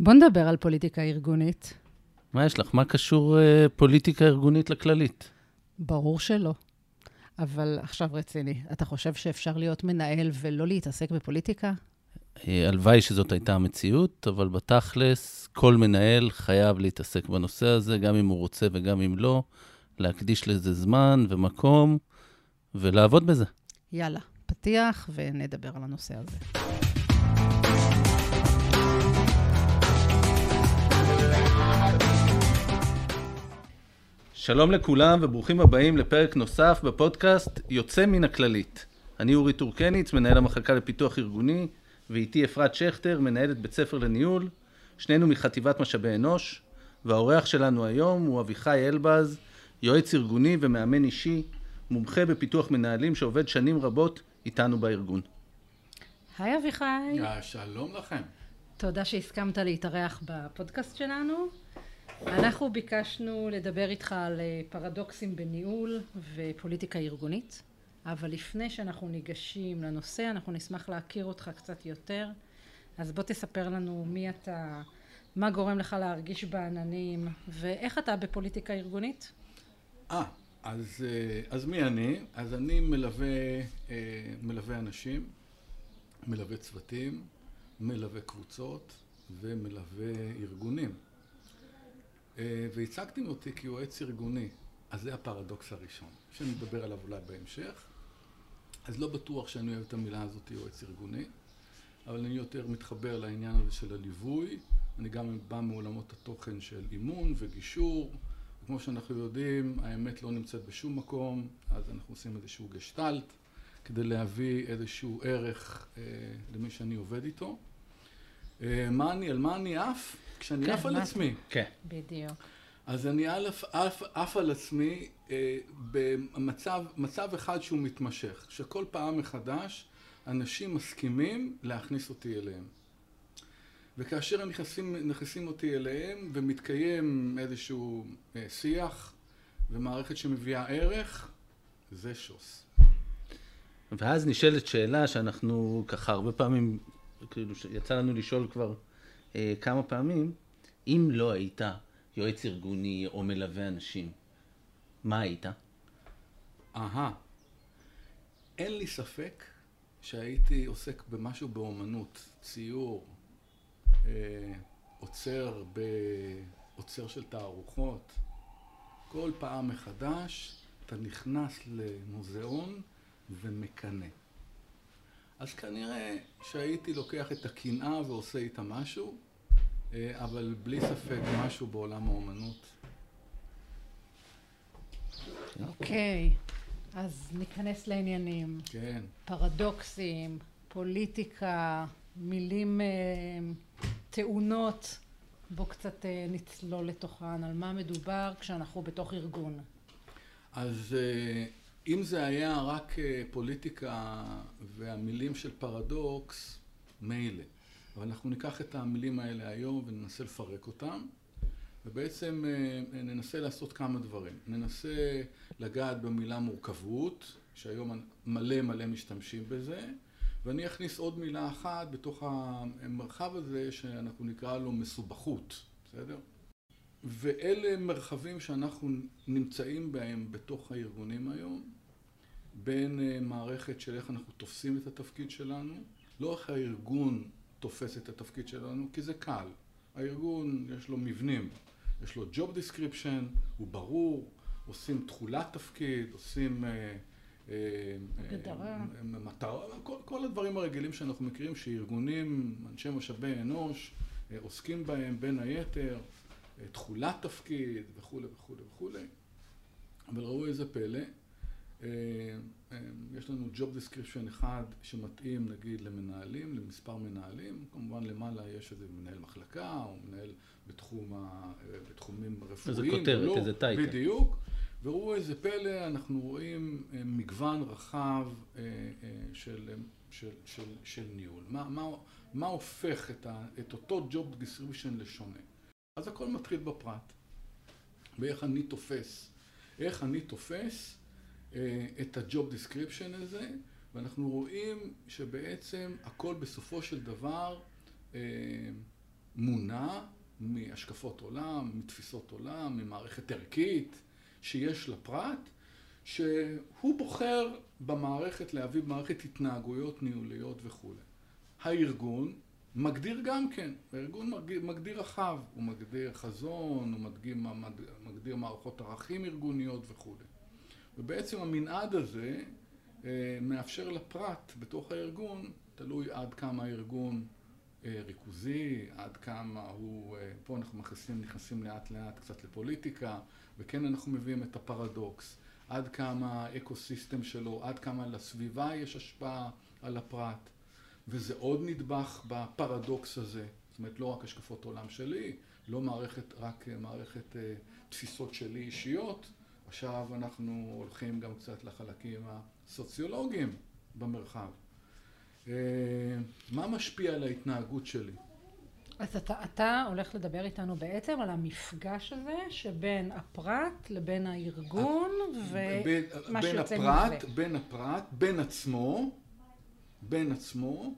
בוא נדבר על פוליטיקה ארגונית. מה יש לך? מה קשור אה, פוליטיקה ארגונית לכללית? ברור שלא. אבל עכשיו רציני, אתה חושב שאפשר להיות מנהל ולא להתעסק בפוליטיקה? אה, הלוואי שזאת הייתה המציאות, אבל בתכלס, כל מנהל חייב להתעסק בנושא הזה, גם אם הוא רוצה וגם אם לא, להקדיש לזה זמן ומקום ולעבוד בזה. יאללה, פתיח ונדבר על הנושא הזה. שלום לכולם וברוכים הבאים לפרק נוסף בפודקאסט יוצא מן הכללית. אני אורי טורקניץ, מנהל המחלקה לפיתוח ארגוני, ואיתי אפרת שכטר, מנהלת בית ספר לניהול, שנינו מחטיבת משאבי אנוש, והאורח שלנו היום הוא אביחי אלבז, יועץ ארגוני ומאמן אישי, מומחה בפיתוח מנהלים שעובד שנים רבות איתנו בארגון. היי אביחי. שלום לכם. תודה שהסכמת להתארח בפודקאסט שלנו. אנחנו ביקשנו לדבר איתך על אה, פרדוקסים בניהול ופוליטיקה ארגונית, אבל לפני שאנחנו ניגשים לנושא, אנחנו נשמח להכיר אותך קצת יותר. אז בוא תספר לנו מי אתה, מה גורם לך להרגיש בעננים, ואיך אתה בפוליטיקה ארגונית? אה, אז, אה, אז מי אני? אז אני מלווה, אה, מלווה אנשים, מלווה צוותים, מלווה קבוצות ומלווה ארגונים. אה, והצגתם אותי כיועץ ארגוני, אז זה הפרדוקס הראשון, שאני אדבר עליו אולי בהמשך. אז לא בטוח שאני אוהב את המילה הזאת יועץ ארגוני, אבל אני יותר מתחבר לעניין הזה של הליווי. אני גם בא מעולמות התוכן של אימון וגישור. כמו שאנחנו יודעים, האמת לא נמצאת בשום מקום, אז אנחנו עושים איזשהו גשטלט כדי להביא איזשהו ערך אה, למי שאני עובד איתו. אה, מה אני, על מה אני עף? כשאני כן, עף על עצמי. כן. בדיוק. אז אני עף על עצמי אה, במצב מצב אחד שהוא מתמשך, שכל פעם מחדש אנשים מסכימים להכניס אותי אליהם. וכאשר הם נכנסים, נכנסים אותי אליהם ומתקיים איזשהו אה, שיח ומערכת שמביאה ערך, זה שוס. ואז נשאלת שאלה שאנחנו ככה הרבה פעמים, כאילו יצא לנו לשאול כבר אה, כמה פעמים, אם לא היית יועץ ארגוני או מלווה אנשים, מה היית? אהה. אין לי ספק שהייתי עוסק במשהו באומנות, ציור, אה, עוצר, ב... עוצר של תערוכות. כל פעם מחדש אתה נכנס למוזיאון ומקנא. אז כנראה שהייתי לוקח את הקנאה ועושה איתה משהו, אה, אבל בלי ספק משהו בעולם האומנות. אוקיי, אז ניכנס לעניינים. כן. פרדוקסים, פוליטיקה, מילים טעונות. אה, בוא קצת אה, נצלול לתוכן, על מה מדובר כשאנחנו בתוך ארגון. אז אם זה היה רק אה, פוליטיקה והמילים של פרדוקס, מילא. אבל אנחנו ניקח את המילים האלה היום וננסה לפרק אותם, ובעצם אה, ננסה לעשות כמה דברים. ננסה לגעת במילה מורכבות, שהיום מלא מלא משתמשים בזה, ואני אכניס עוד מילה אחת בתוך המרחב הזה שאנחנו נקרא לו מסובכות, בסדר? ואלה מרחבים שאנחנו נמצאים בהם בתוך הארגונים היום, בין אה, מערכת של איך אנחנו תופסים את התפקיד שלנו, לא איך הארגון תופס את התפקיד שלנו, כי זה קל. הארגון יש לו מבנים, יש לו job description, הוא ברור, עושים תכולת תפקיד, עושים אה, גדרה, מטרה, כל, כל הדברים הרגילים שאנחנו מכירים שארגונים, אנשי משאבי אנוש, עוסקים בהם בין היתר, תכולת תפקיד וכולי וכולי וכולי. אבל ראו איזה פלא, אה, אה, יש לנו job description אחד שמתאים נגיד למנהלים, למספר מנהלים, כמובן למעלה יש איזה מנהל מחלקה או מנהל בתחום ה, אה, בתחומים רפואיים. איזה כותרת, איזה טייטל. בדיוק. וראו איזה פלא, אנחנו רואים מגוון רחב של, של, של, של ניהול. מה, מה, מה הופך את, ה, את אותו job description לשונה? אז הכל מתחיל בפרט. באיך אני תופס. איך אני תופס אה, את ה-job description הזה, ואנחנו רואים שבעצם הכל בסופו של דבר אה, מונע מהשקפות עולם, מתפיסות עולם, ממערכת ערכית שיש לפרט, שהוא בוחר במערכת להביא במערכת התנהגויות ניהוליות וכולי. הארגון מגדיר גם כן, הארגון מגדיר, מגדיר רחב, הוא מגדיר חזון, הוא מגדיר, מגדיר מערכות ערכים ארגוניות וכולי. ובעצם המנעד הזה אה, מאפשר לפרט בתוך הארגון, תלוי עד כמה הארגון אה, ריכוזי, עד כמה הוא, אה, פה אנחנו נכנסים, נכנסים לאט לאט קצת לפוליטיקה, וכן אנחנו מביאים את הפרדוקס, עד כמה האקו סיסטם שלו, עד כמה לסביבה יש השפעה על הפרט, וזה עוד נדבך בפרדוקס הזה, זאת אומרת לא רק השקפות עולם שלי, לא מערכת, רק מערכת תפיסות שלי אישיות, עכשיו אנחנו הולכים גם קצת לחלקים הסוציולוגיים במרחב. אה, מה משפיע על ההתנהגות שלי? אז אתה, אתה הולך לדבר איתנו בעצם על המפגש הזה שבין הפרט לבין הארגון ומה שיוצא מזה. הפרט, בין הפרט, בין עצמו, בין עצמו,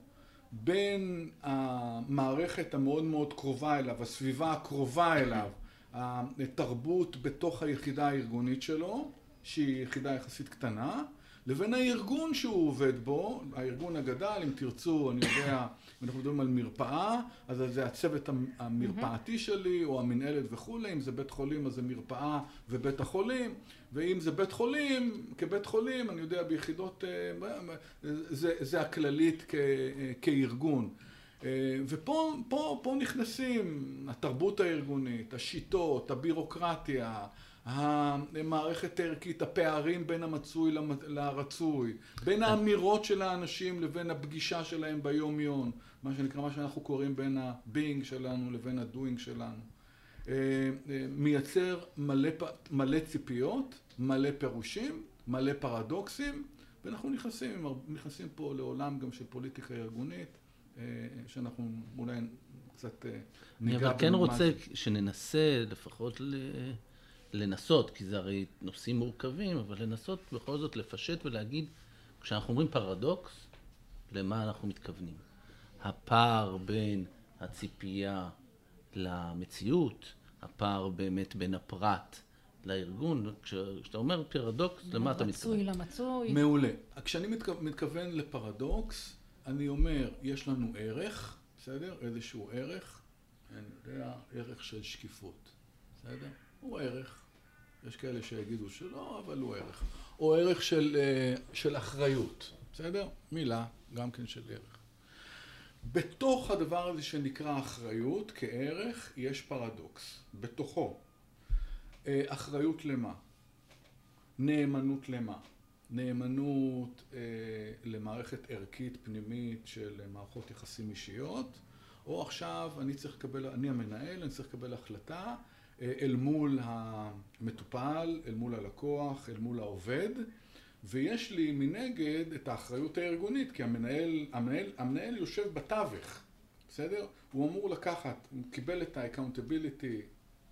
בין המערכת המאוד מאוד קרובה אליו, הסביבה הקרובה אליו, התרבות בתוך היחידה הארגונית שלו, שהיא יחידה יחסית קטנה, לבין הארגון שהוא עובד בו, הארגון הגדל, אם תרצו, אני יודע, אם אנחנו מדברים על מרפאה, אז זה הצוות המרפאתי שלי, או המנהלת וכולי, אם זה בית חולים, אז זה מרפאה ובית החולים, ואם זה בית חולים, כבית חולים, אני יודע, ביחידות, אה, זה, זה הכללית כ, כארגון. אה, ופה פה, פה נכנסים התרבות הארגונית, השיטות, הבירוקרטיה, המערכת הערכית, הפערים בין המצוי לרצוי, בין האמירות של האנשים לבין הפגישה שלהם ביום יום, מה שנקרא, מה שאנחנו קוראים בין ה-being שלנו לבין ה-doing שלנו. אה, אה, מייצר מלא, מלא ציפיות, מלא פירושים, מלא פרדוקסים, ואנחנו נכנסים, נכנסים פה לעולם גם של פוליטיקה ארגונית, שאנחנו אולי קצת ניגע אני אבל כן רוצה שננסה לפחות ל... לנסות, כי זה הרי נושאים מורכבים, אבל לנסות בכל זאת לפשט ולהגיד, כשאנחנו אומרים פרדוקס, למה אנחנו מתכוונים. הפער בין הציפייה למציאות, הפער באמת בין הפרט לארגון, כשאתה אומר פרדוקס, למה אתה מתכוון? מצוי למצוי. מעולה. כשאני מתכוון לפרדוקס, אני אומר, יש לנו ערך, בסדר? איזשהו ערך, אני יודע, ערך של שקיפות, בסדר? הוא ערך. יש כאלה שיגידו שלא, אבל הוא ערך. או ערך של, אה, של אחריות, בסדר? מילה, גם כן של ערך. בתוך הדבר הזה שנקרא אחריות כערך, יש פרדוקס. בתוכו. אה, אחריות למה? נאמנות למה? נאמנות אה, למערכת ערכית פנימית של מערכות יחסים אישיות, או עכשיו אני צריך לקבל, אני המנהל, אני צריך לקבל החלטה אל מול המטופל, אל מול הלקוח, אל מול העובד, ויש לי מנגד את האחריות הארגונית, כי המנהל, המנהל, המנהל יושב בתווך, בסדר? הוא אמור לקחת, הוא קיבל את ה-accountability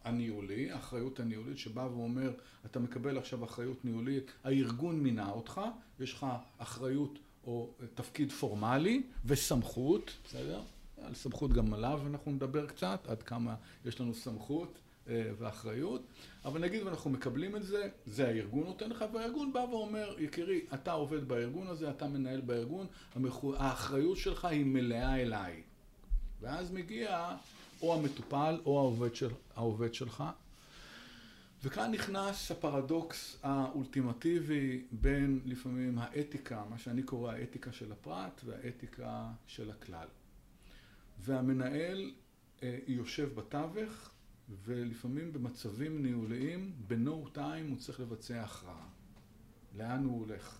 הניהולי, האחריות הניהולית, שבא ואומר, אתה מקבל עכשיו אחריות ניהולית, הארגון מינה אותך, יש לך אחריות או תפקיד פורמלי וסמכות, בסדר? על סמכות גם עליו אנחנו נדבר קצת, עד כמה יש לנו סמכות. אה, ואחריות, אבל נגיד ואנחנו מקבלים את זה, זה הארגון נותן לך, והארגון בא ואומר, יקירי, אתה עובד בארגון הזה, אתה מנהל בארגון, האחריות שלך היא מלאה אליי. ואז מגיע או המטופל או העובד, של, העובד שלך, וכאן נכנס הפרדוקס האולטימטיבי בין לפעמים האתיקה, מה שאני קורא האתיקה של הפרט והאתיקה של הכלל. והמנהל אה, יושב בתווך ולפעמים במצבים ניהוליים, ב-no time הוא צריך לבצע הכרעה. לאן הוא הולך?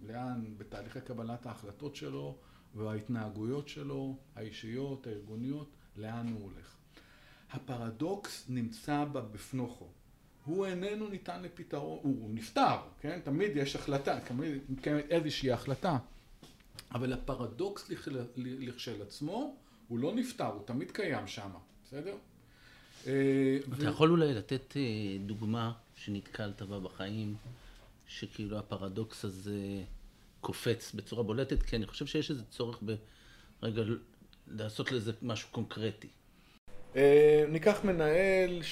לאן בתהליכי קבלת ההחלטות שלו וההתנהגויות שלו, האישיות, הארגוניות, לאן הוא הולך. הפרדוקס נמצא בפנוכו. הוא איננו ניתן לפתרון, הוא נפתר, כן? תמיד יש החלטה, תמיד מתקיימת איזושהי החלטה, אבל הפרדוקס לכשלעצמו הוא לא נפתר, הוא תמיד קיים שם, בסדר? אה, אתה יכול אולי לתת אה, דוגמה שנתקלת בה בחיים, שכאילו הפרדוקס הזה קופץ בצורה בולטת, כי אני חושב שיש איזה צורך ברגע לעשות לזה משהו קונקרטי. אה, ניקח מנהל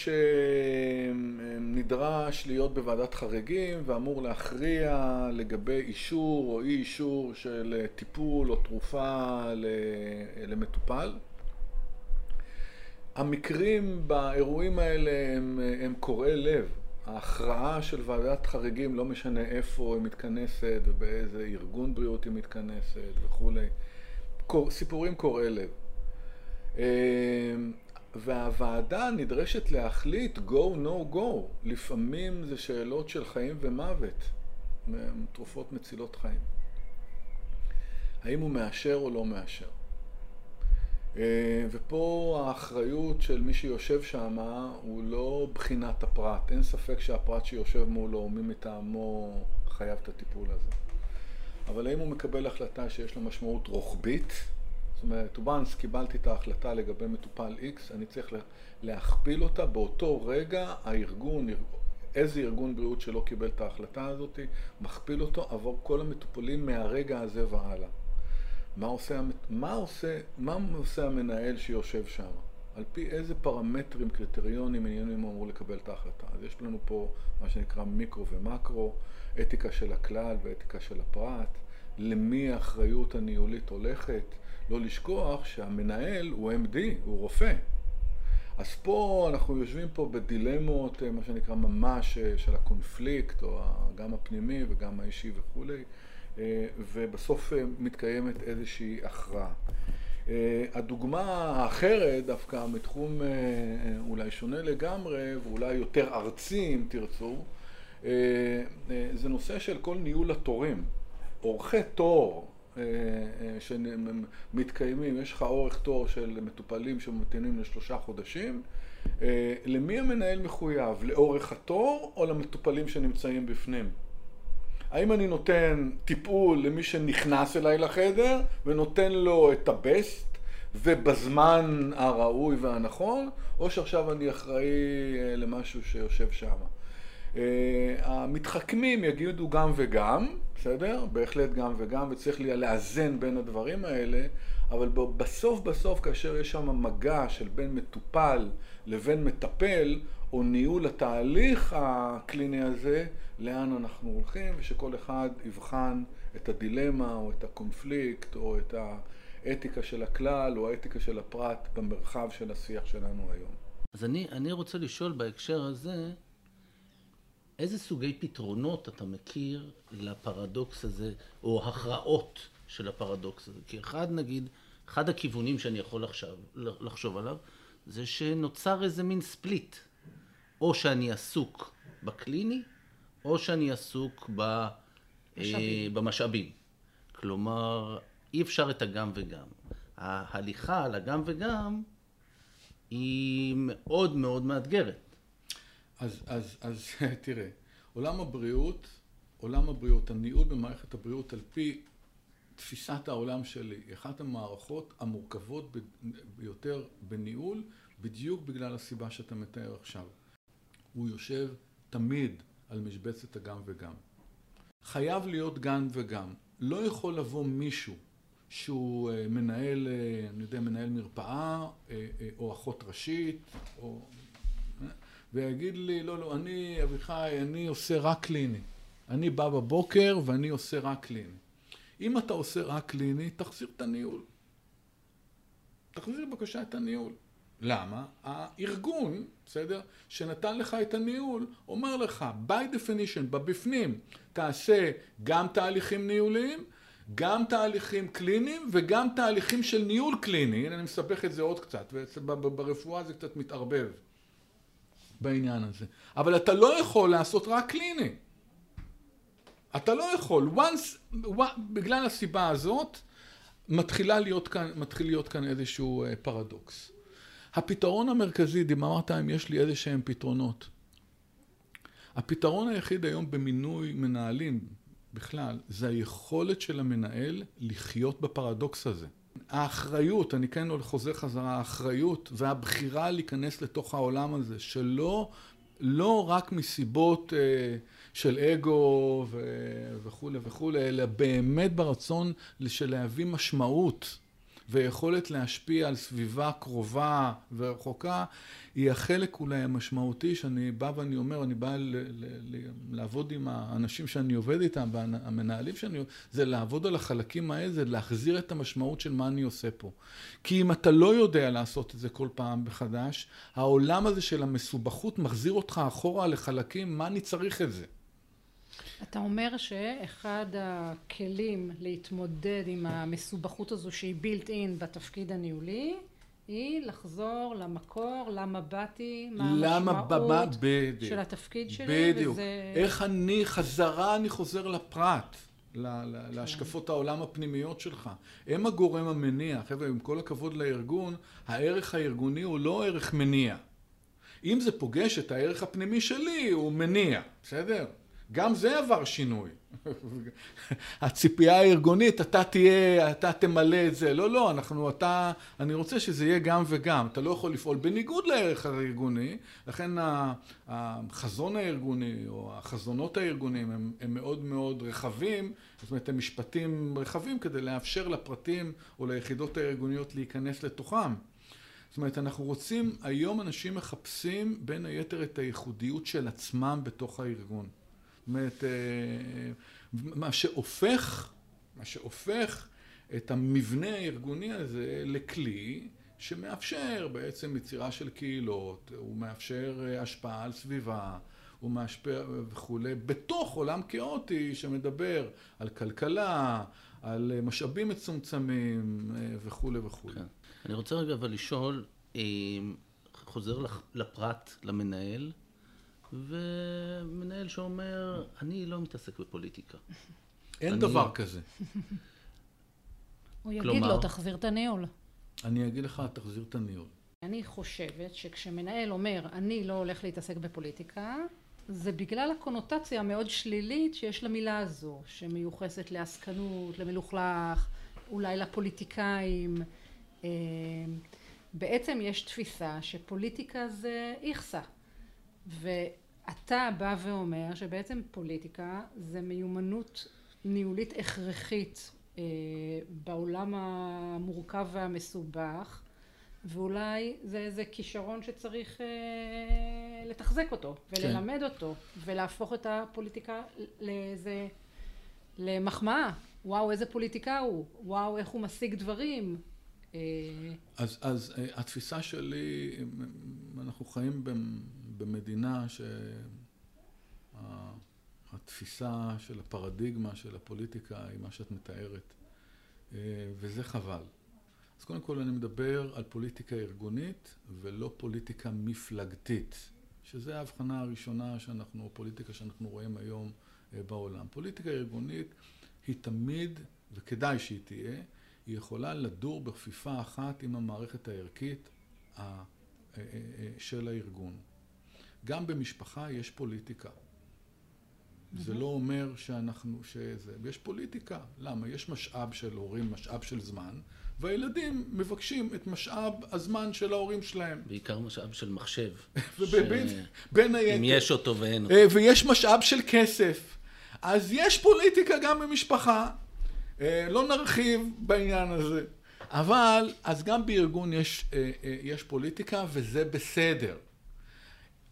שנדרש להיות בוועדת חריגים ואמור להכריע לגבי אישור או אי אישור של טיפול או תרופה למטופל. המקרים באירועים האלה הם, הם קורעי לב. ההכרעה של ועדת חריגים, לא משנה איפה היא מתכנסת ובאיזה ארגון בריאות היא מתכנסת וכולי, סיפורים קורעי לב. אה, והוועדה נדרשת להחליט go no go. לפעמים זה שאלות של חיים ומוות, תרופות מצילות חיים. האם הוא מאשר או לא מאשר? אה, ופה האחריות של מי שיושב שם הוא לא בחינת הפרט. אין ספק שהפרט שיושב מולו או מי מטעמו חייב את הטיפול הזה. אבל האם הוא מקבל החלטה שיש לה משמעות רוחבית? זאת אומרת, once קיבלתי את ההחלטה לגבי מטופל X, אני צריך להכפיל אותה באותו רגע, הארגון, איזה ארגון בריאות שלא קיבל את ההחלטה הזאת, מכפיל אותו עבור כל המטופלים מהרגע הזה והלאה. מה עושה, מה עושה, מה עושה המנהל שיושב שם? על פי איזה פרמטרים, קריטריונים, עניינים הוא אמור לקבל את ההחלטה. אז יש לנו פה מה שנקרא מיקרו ומקרו, אתיקה של הכלל ואתיקה של הפרט, למי האחריות הניהולית הולכת. לא לשכוח שהמנהל הוא MD, הוא רופא. אז פה אנחנו יושבים פה בדילמות, מה שנקרא ממש של הקונפליקט, או גם הפנימי וגם האישי וכולי. ובסוף מתקיימת איזושהי הכרעה. אה, הדוגמה האחרת, דווקא מתחום אולי שונה לגמרי, ואולי יותר ארצי אם תרצו, זה נושא של כל ניהול התורים. אורכי תור שמתקיימים, יש לך אורך תור של מטופלים שממתינים לשלושה חודשים, למי המנהל מחויב? לאורך התור או למטופלים שנמצאים בפנים? האם אני נותן טיפול למי שנכנס אליי לחדר ונותן לו את הבסט ובזמן הראוי והנכון, או שעכשיו אני אחראי אה, למשהו שיושב שם. Uh, המתחכמים יגידו גם וגם, בסדר? בהחלט גם וגם, וצריך לאזן בין הדברים האלה, אבל בסוף בסוף כאשר יש שם מגע של בין מטופל לבין מטפל, או ניהול התהליך הקליני הזה, לאן אנחנו הולכים, ושכל אחד יבחן את הדילמה או את הקונפליקט או את האתיקה של הכלל או האתיקה של הפרט במרחב של השיח שלנו היום. אז אני, אני רוצה לשאול בהקשר הזה, איזה סוגי פתרונות אתה מכיר לפרדוקס הזה, או הכרעות של הפרדוקס הזה? כי אחד, נגיד, אחד הכיוונים שאני יכול לחשוב, לחשוב עליו, זה שנוצר איזה מין ספליט. או שאני עסוק בקליני, או שאני עסוק ב, אה, במשאבים. כלומר, אי אפשר את הגם וגם. ההליכה על הגם וגם היא מאוד מאוד מאתגרת. אז, אז, אז תראה, עולם הבריאות, עולם הבריאות, הניהול במערכת הבריאות על פי תפיסת העולם שלי, היא אחת המערכות המורכבות ביותר בניהול, בדיוק בגלל הסיבה שאתה מתאר עכשיו. הוא יושב תמיד על משבצת הגם וגם. חייב להיות גם וגם. לא יכול לבוא מישהו שהוא אה, מנהל, אה, אני יודע, מנהל מרפאה, אה, או אחות ראשית, או... ויגיד לי, לא, לא, אני, אביחי, אני עושה רק קליני. אני בא בבוקר ואני עושה רק קליני. אם אתה עושה רק קליני, תחזיר את הניהול. תחזיר בבקשה את הניהול. למה? הארגון, בסדר, שנתן לך את הניהול, אומר לך, by definition, בבפנים, תעשה גם תהליכים ניהוליים, גם תהליכים קליניים וגם תהליכים של ניהול קליני, הנה אני מסבך את זה עוד קצת, ברפואה זה קצת מתערבב בעניין הזה, אבל אתה לא יכול לעשות רק קליני. אתה לא יכול. once, בגלל הסיבה הזאת, מתחילה להיות כאן, מתחיל להיות כאן איזשהו אה, פרדוקס. הפתרון המרכזי, דיברת אם יש לי איזה שהם פתרונות. הפתרון היחיד היום במינוי מנהלים בכלל, זה היכולת של המנהל לחיות בפרדוקס הזה. האחריות, אני כן חוזר חזרה, האחריות והבחירה להיכנס לתוך העולם הזה, שלא לא רק מסיבות אה, של אגו ו, וכולי וכולי, אלא באמת ברצון של להביא משמעות ויכולת להשפיע על סביבה קרובה ורחוקה, היא החלק אולי המשמעותי שאני בא ואני אומר, אני בא ל- ל- ל- לעבוד עם האנשים שאני עובד איתם והמנהלים שאני עובד, זה לעבוד על החלקים האלה, זה להחזיר את המשמעות של מה אני עושה פה. כי אם אתה לא יודע לעשות את זה כל פעם מחדש, העולם הזה של המסובכות מחזיר אותך אחורה לחלקים, מה אני צריך את זה? אתה אומר שאחד הכלים להתמודד עם המסובכות הזו שהיא בילט אין בתפקיד הניהולי היא לחזור למקור, למה באתי, מה המשמעות של התפקיד שלי. בדיוק. וזה... איך אני, חזרה אני חוזר לפרט, להשקפות העולם הפנימיות שלך. הם הגורם המניע. חבר'ה, עם כל הכבוד לארגון, הערך הארגוני הוא לא ערך מניע. אם זה פוגש את הערך הפנימי שלי, הוא מניע, בסדר? גם זה עבר שינוי. הציפייה הארגונית, אתה תהיה, אתה תמלא את זה. לא, לא, אנחנו, אתה, אני רוצה שזה יהיה גם וגם. אתה לא יכול לפעול בניגוד לערך הארגוני, לכן החזון הארגוני, או החזונות הארגוניים, הם, הם מאוד מאוד רחבים, זאת אומרת, הם משפטים רחבים כדי לאפשר לפרטים או ליחידות הארגוניות להיכנס לתוכם. זאת אומרת, אנחנו רוצים, היום אנשים מחפשים בין היתר את הייחודיות של עצמם בתוך הארגון. אומרת, אה, מה שהופך, מה שהופך את המבנה הארגוני הזה לכלי שמאפשר בעצם יצירה של קהילות, הוא מאפשר אה, השפעה על סביבה, הוא מאשפע וכולי, בתוך עולם כאוטי שמדבר על כלכלה, על אה, משאבים מצומצמים וכולי וכולי. כן. אני רוצה רגע אבל לשאול, חוזר לפרט, למנהל, ומנהל שאומר, אני לא מתעסק בפוליטיקה. אין אני... דבר כזה. הוא יגיד כלומר... לו, תחזיר את הניהול. אני אגיד לך, תחזיר את הניהול. אני חושבת שכשמנהל אומר, אני לא הולך להתעסק בפוליטיקה, זה בגלל הקונוטציה המאוד שלילית שיש למילה הזו, שמיוחסת לעסקנות, למלוכלך, אולי לפוליטיקאים. אה, בעצם יש תפיסה שפוליטיקה זה איכסה. ואתה בא ואומר שבעצם פוליטיקה זה מיומנות ניהולית הכרחית אה, בעולם המורכב והמסובך ואולי זה איזה כישרון שצריך אה, לתחזק אותו וללמד כן. אותו ולהפוך את הפוליטיקה לאיזה למחמאה. וואו איזה פוליטיקה הוא. וואו איך הוא משיג דברים. אה, אז, אז התפיסה שלי אנחנו חיים במדינה שהתפיסה של הפרדיגמה של הפוליטיקה היא מה שאת מתארת, אה, וזה חבל. אז קודם כל אני מדבר על פוליטיקה ארגונית ולא פוליטיקה מפלגתית, שזו ההבחנה הראשונה שאנחנו, פוליטיקה שאנחנו רואים היום אה, בעולם. פוליטיקה ארגונית היא תמיד, וכדאי שהיא תהיה, היא יכולה לדור בכפיפה אחת עם המערכת הערכית אה, של הארגון. גם במשפחה יש פוליטיקה. זה לא אומר שאנחנו, שזה, יש פוליטיקה. למה? יש משאב של הורים, משאב של זמן, והילדים מבקשים את משאב הזמן של ההורים שלהם. בעיקר משאב של מחשב. ובין, ש... בין היתר. אם יש אותו ואין אותו. אה, ויש משאב של כסף. אז יש פוליטיקה גם במשפחה. אה, לא נרחיב בעניין הזה. אבל, אז גם בארגון יש, אה, יש פוליטיקה, וזה בסדר.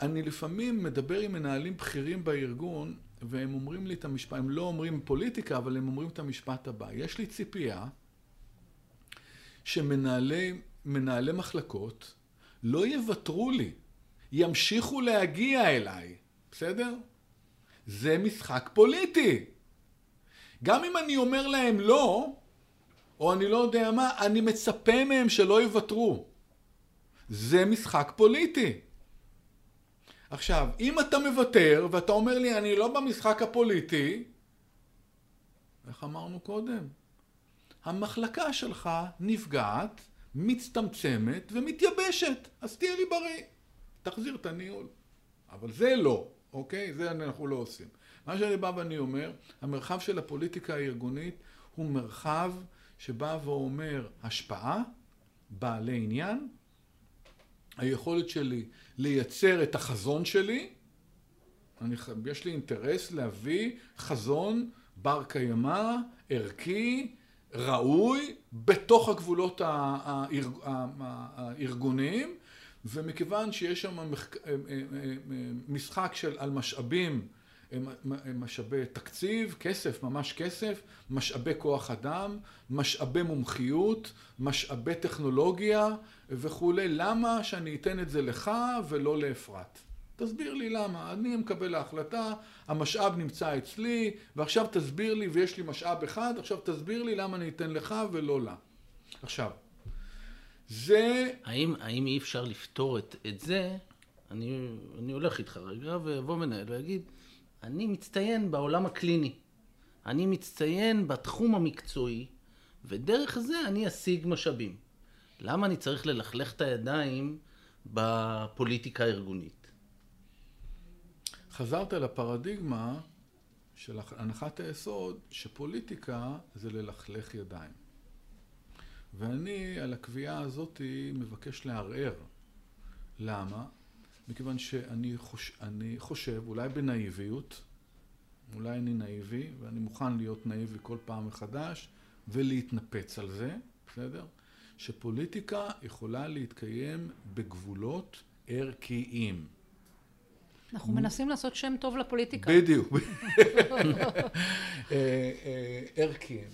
אני לפעמים מדבר עם מנהלים בכירים בארגון, והם אומרים לי את המשפט, הם לא אומרים פוליטיקה, אבל הם אומרים את המשפט הבא. יש לי ציפייה שמנהלי מנהלי מחלקות לא יוותרו לי, ימשיכו להגיע אליי, בסדר? זה משחק פוליטי. גם אם אני אומר להם לא, או אני לא יודע מה, אני מצפה מהם שלא יוותרו. זה משחק פוליטי. עכשיו, אם אתה מוותר ואתה אומר לי אני לא במשחק הפוליטי, איך אמרנו קודם? המחלקה שלך נפגעת, מצטמצמת ומתייבשת, אז תהיה לי בריא. תחזיר את הניהול. אבל זה לא, אוקיי? זה אנחנו לא עושים. מה שאני בא ואני אומר, המרחב של הפוליטיקה הארגונית הוא מרחב שבא ואומר השפעה, בעלי עניין, היכולת שלי לייצר את החזון שלי, אני, יש לי אינטרס להביא חזון בר קיימא, ערכי, ראוי בתוך הגבולות הארגוניים, ומכיוון שיש שם משחק של על משאבים משאבי תקציב, כסף, ממש כסף, משאבי כוח אדם, משאבי מומחיות, משאבי טכנולוגיה וכולי. למה שאני אתן את זה לך ולא לאפרת? תסביר לי למה. אני מקבל ההחלטה, המשאב נמצא אצלי, ועכשיו תסביר לי, ויש לי משאב אחד, עכשיו תסביר לי למה אני אתן לך ולא לה. עכשיו, זה... האם, האם אי אפשר לפתור את, את זה? אני, אני הולך איתך רגע, ויבוא מנהל ויגיד, אני מצטיין בעולם הקליני. אני מצטיין בתחום המקצועי, ודרך זה אני אשיג משאבים. למה אני צריך ללכלך את הידיים בפוליטיקה הארגונית? חזרת לפרדיגמה של הנחת היסוד שפוליטיקה זה ללכלך ידיים. ואני על הקביעה הזאת מבקש לערער. למה? מכיוון שאני חוש, חושב, אולי בנאיביות, אולי אני נאיבי, ואני מוכן להיות נאיבי כל פעם מחדש, ולהתנפץ על זה, בסדר? שפוליטיקה יכולה להתקיים בגבולות ערכיים. אנחנו מנסים לעשות שם טוב לפוליטיקה. בדיוק. אה, אה, ערכיים.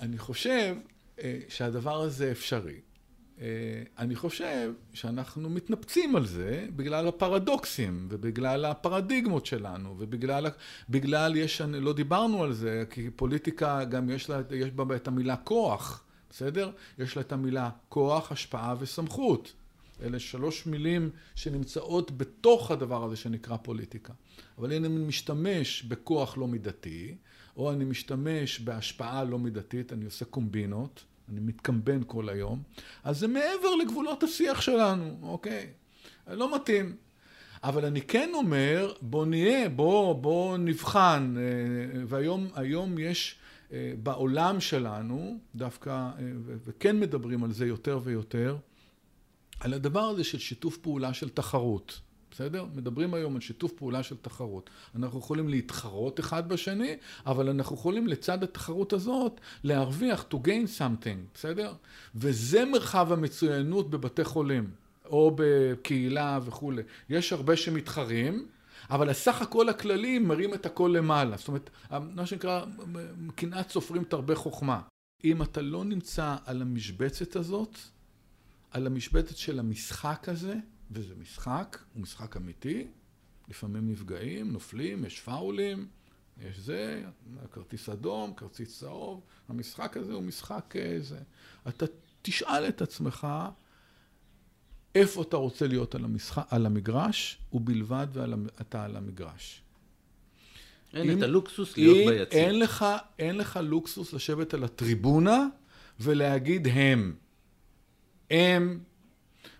אני חושב אה, שהדבר הזה אפשרי. אני חושב שאנחנו מתנפצים על זה בגלל הפרדוקסים ובגלל הפרדיגמות שלנו ובגלל, בגלל יש, לא דיברנו על זה, כי פוליטיקה גם יש לה, יש בה את המילה כוח, בסדר? יש לה את המילה כוח, השפעה וסמכות. אלה שלוש מילים שנמצאות בתוך הדבר הזה שנקרא פוליטיקה. אבל אם אני משתמש בכוח לא מידתי, או אני משתמש בהשפעה לא מידתית, אני עושה קומבינות, אני מתקמבן כל היום, אז זה מעבר לגבולות השיח שלנו, אוקיי? לא מתאים. אבל אני כן אומר, בוא נהיה, בוא, בוא נבחן, אה, והיום יש אה, בעולם שלנו, דווקא, אה, וכן מדברים על זה יותר ויותר, על הדבר הזה של שיתוף פעולה של תחרות. בסדר? מדברים היום על שיתוף פעולה של תחרות. אנחנו יכולים להתחרות אחד בשני, אבל אנחנו יכולים לצד התחרות הזאת להרוויח, to gain something, בסדר? וזה מרחב המצוינות בבתי חולים, או בקהילה וכולי. יש הרבה שמתחרים, אבל הסך הכל הכללי מרים את הכל למעלה. זאת אומרת, מה שנקרא, קנאת סופרים תרבה חוכמה. אם אתה לא נמצא על המשבצת הזאת, על המשבצת של המשחק הזה, וזה משחק, הוא משחק אמיתי, לפעמים נפגעים, נופלים, יש פאולים, יש זה, כרטיס אדום, כרטיס צהוב, המשחק הזה הוא משחק. אה, אתה תשאל את עצמך איפה אתה רוצה להיות על, המשחק, על המגרש, ובלבד ואתה על המגרש. אין אם, את הלוקסוס להיות ביציע. אין לך, אין לך לוקסוס לשבת על הטריבונה ולהגיד הם. הם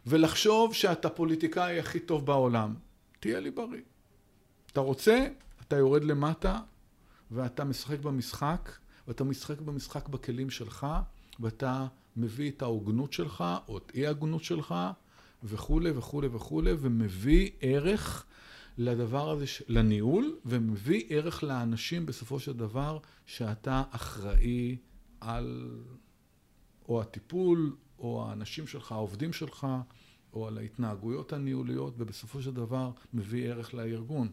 ולחשוב שאתה פוליטיקאי הכי טוב בעולם. תהיה לי בריא. אתה רוצה, אתה יורד למטה ואתה משחק במשחק, ואתה משחק במשחק בכלים שלך, ואתה מביא את ההוגנות שלך, או את אי ההגנות שלך, וכולי וכולי וכולי, ומביא ערך לדבר הזה, לניהול, ומביא ערך לאנשים בסופו של דבר, שאתה אחראי על או הטיפול, או האנשים שלך, העובדים שלך, או על ההתנהגויות הניהוליות, ובסופו של דבר מביא ערך לארגון.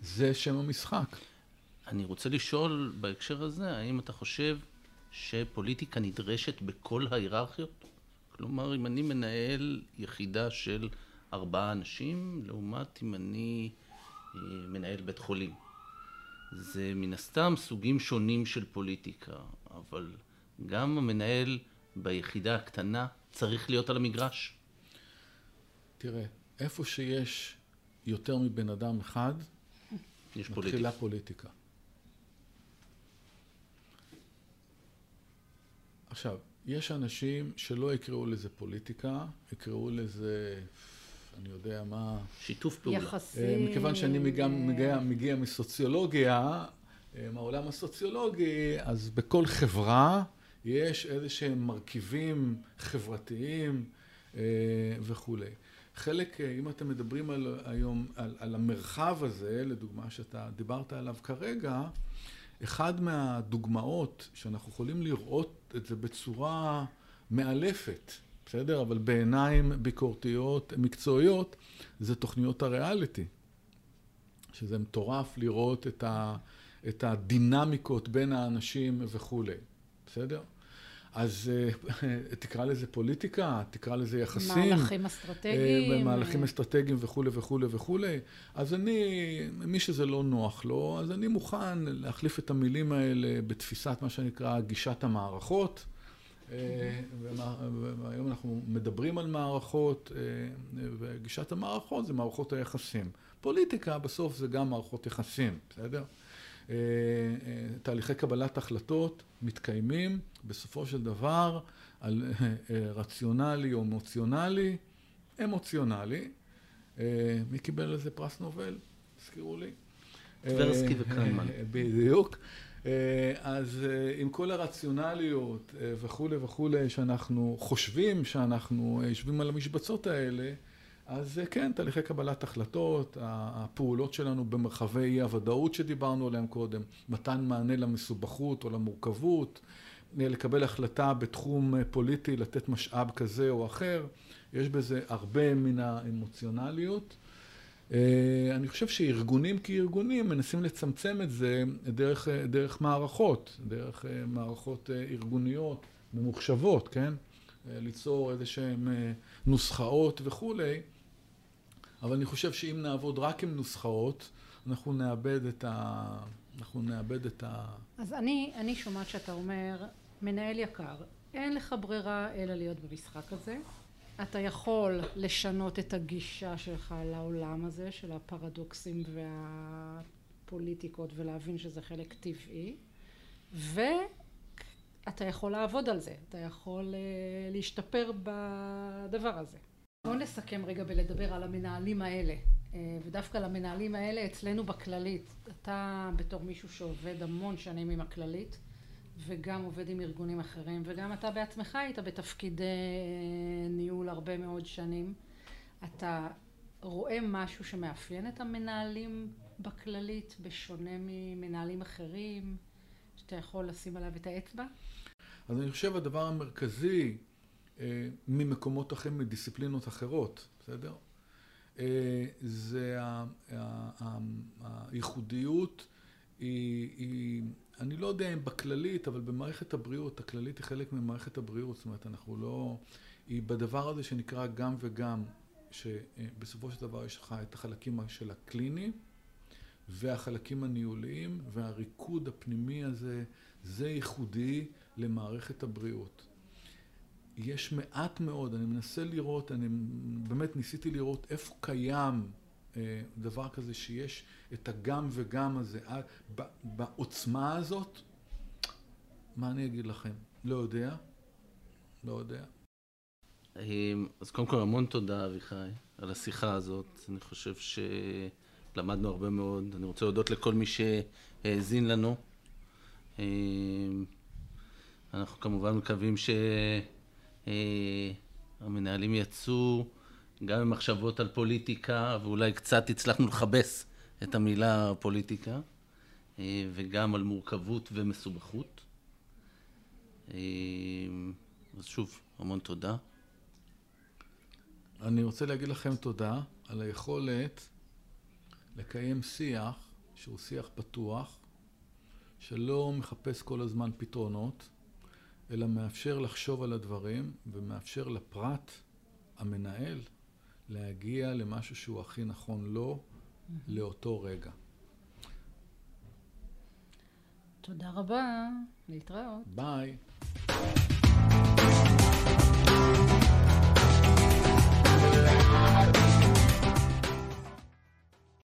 זה שם המשחק. אני רוצה לשאול בהקשר הזה, האם אתה חושב שפוליטיקה נדרשת בכל ההיררכיות? כלומר, אם אני מנהל יחידה של ארבעה אנשים, לעומת אם אני אה, מנהל בית חולים. זה מן הסתם סוגים שונים של פוליטיקה, אבל גם המנהל ביחידה הקטנה צריך להיות על המגרש? תראה, איפה שיש יותר מבן אדם אחד, יש מתחילה פוליטיקה. פוליטיקה. עכשיו, יש אנשים שלא יקראו לזה פוליטיקה, יקראו לזה, אני יודע מה... שיתוף פעולה. יחסים. אה, מכיוון שאני מגיע, מגיע, מגיע מסוציולוגיה, אה, מהעולם הסוציולוגי, אז בכל חברה יש איזה שהם מרכיבים חברתיים אה, וכולי. חלק, אה, אם אתם מדברים על, היום על, על המרחב הזה, לדוגמה שאתה דיברת עליו כרגע, אחד מהדוגמאות שאנחנו יכולים לראות את זה בצורה מאלפת, בסדר? אבל בעיניים ביקורתיות, מקצועיות, זה תוכניות הריאליטי. שזה מטורף לראות את, ה, את הדינמיקות בין האנשים וכולי, בסדר? אז אה, תקרא לזה פוליטיקה, תקרא לזה יחסים. מהלכים אסטרטגיים. מהלכים אסטרטגיים וכולי וכולי וכולי. אז אני, מי שזה לא נוח לו, אז אני מוכן להחליף את המילים האלה בתפיסת מה שנקרא גישת המערכות. והיום אנחנו מדברים על מערכות, וגישת המערכות זה מערכות היחסים. פוליטיקה בסוף זה גם מערכות יחסים, בסדר? תהליכי קבלת החלטות מתקיימים בסופו של דבר על רציונלי או אמוציונלי, אמוציונלי. מי קיבל על זה פרס נובל? הזכירו לי. טברסקי וקלמן. בדיוק. אז עם כל הרציונליות וכולי וכולי שאנחנו חושבים שאנחנו יושבים על המשבצות האלה, אז כן, תהליכי קבלת החלטות, הפעולות שלנו במרחבי אי הוודאות שדיברנו עליהם קודם, מתן מענה למסובכות או למורכבות, לקבל החלטה בתחום פוליטי, לתת משאב כזה או אחר, יש בזה הרבה מן האמוציונליות. אני חושב שארגונים כארגונים מנסים לצמצם את זה דרך, דרך מערכות, דרך מערכות ארגוניות ממוחשבות, כן? ליצור איזה שהן נוסחאות וכולי, אבל אני חושב שאם נעבוד רק עם נוסחאות, אנחנו נאבד את ה... אנחנו נאבד את ה... אז אני, אני שומעת שאתה אומר, מנהל יקר, אין לך ברירה אלא להיות במשחק הזה. אתה יכול לשנות את הגישה שלך לעולם הזה של הפרדוקסים והפוליטיקות ולהבין שזה חלק טבעי ואתה יכול לעבוד על זה, אתה יכול להשתפר בדבר הזה. בואו נסכם רגע בלדבר על המנהלים האלה ודווקא למנהלים האלה אצלנו בכללית. אתה בתור מישהו שעובד המון שנים עם הכללית וגם עובד עם ארגונים אחרים וגם אתה בעצמך היית בתפקידי ניהול הרבה מאוד שנים. אתה רואה משהו שמאפיין את המנהלים בכללית בשונה ממנהלים אחרים שאתה יכול לשים עליו את האצבע? אז אני חושב הדבר המרכזי ממקומות אחרים, מדיסציפלינות אחרות, בסדר? זה הייחודיות היא אני לא יודע אם בכללית, אבל במערכת הבריאות, הכללית היא חלק ממערכת הבריאות, זאת אומרת, אנחנו לא... היא בדבר הזה שנקרא גם וגם, שבסופו של דבר יש לך את החלקים של הקליני והחלקים הניהוליים, והריקוד הפנימי הזה, זה ייחודי למערכת הבריאות. יש מעט מאוד, אני מנסה לראות, אני באמת ניסיתי לראות איפה קיים דבר כזה שיש את הגם וגם הזה בעוצמה הזאת, מה אני אגיד לכם? לא יודע, לא יודע. אז קודם כל המון תודה אביחי על השיחה הזאת, אני חושב שלמדנו הרבה מאוד, אני רוצה להודות לכל מי שהאזין לנו. אנחנו כמובן מקווים שהמנהלים יצאו גם עם מחשבות על פוליטיקה, ואולי קצת הצלחנו לכבס את המילה פוליטיקה, וגם על מורכבות ומסובכות. אז שוב, המון תודה. אני רוצה להגיד לכם תודה על היכולת לקיים שיח שהוא שיח פתוח, שלא מחפש כל הזמן פתרונות, אלא מאפשר לחשוב על הדברים ומאפשר לפרט, המנהל, להגיע למשהו שהוא הכי נכון לו, לאותו רגע. תודה רבה, להתראות. ביי.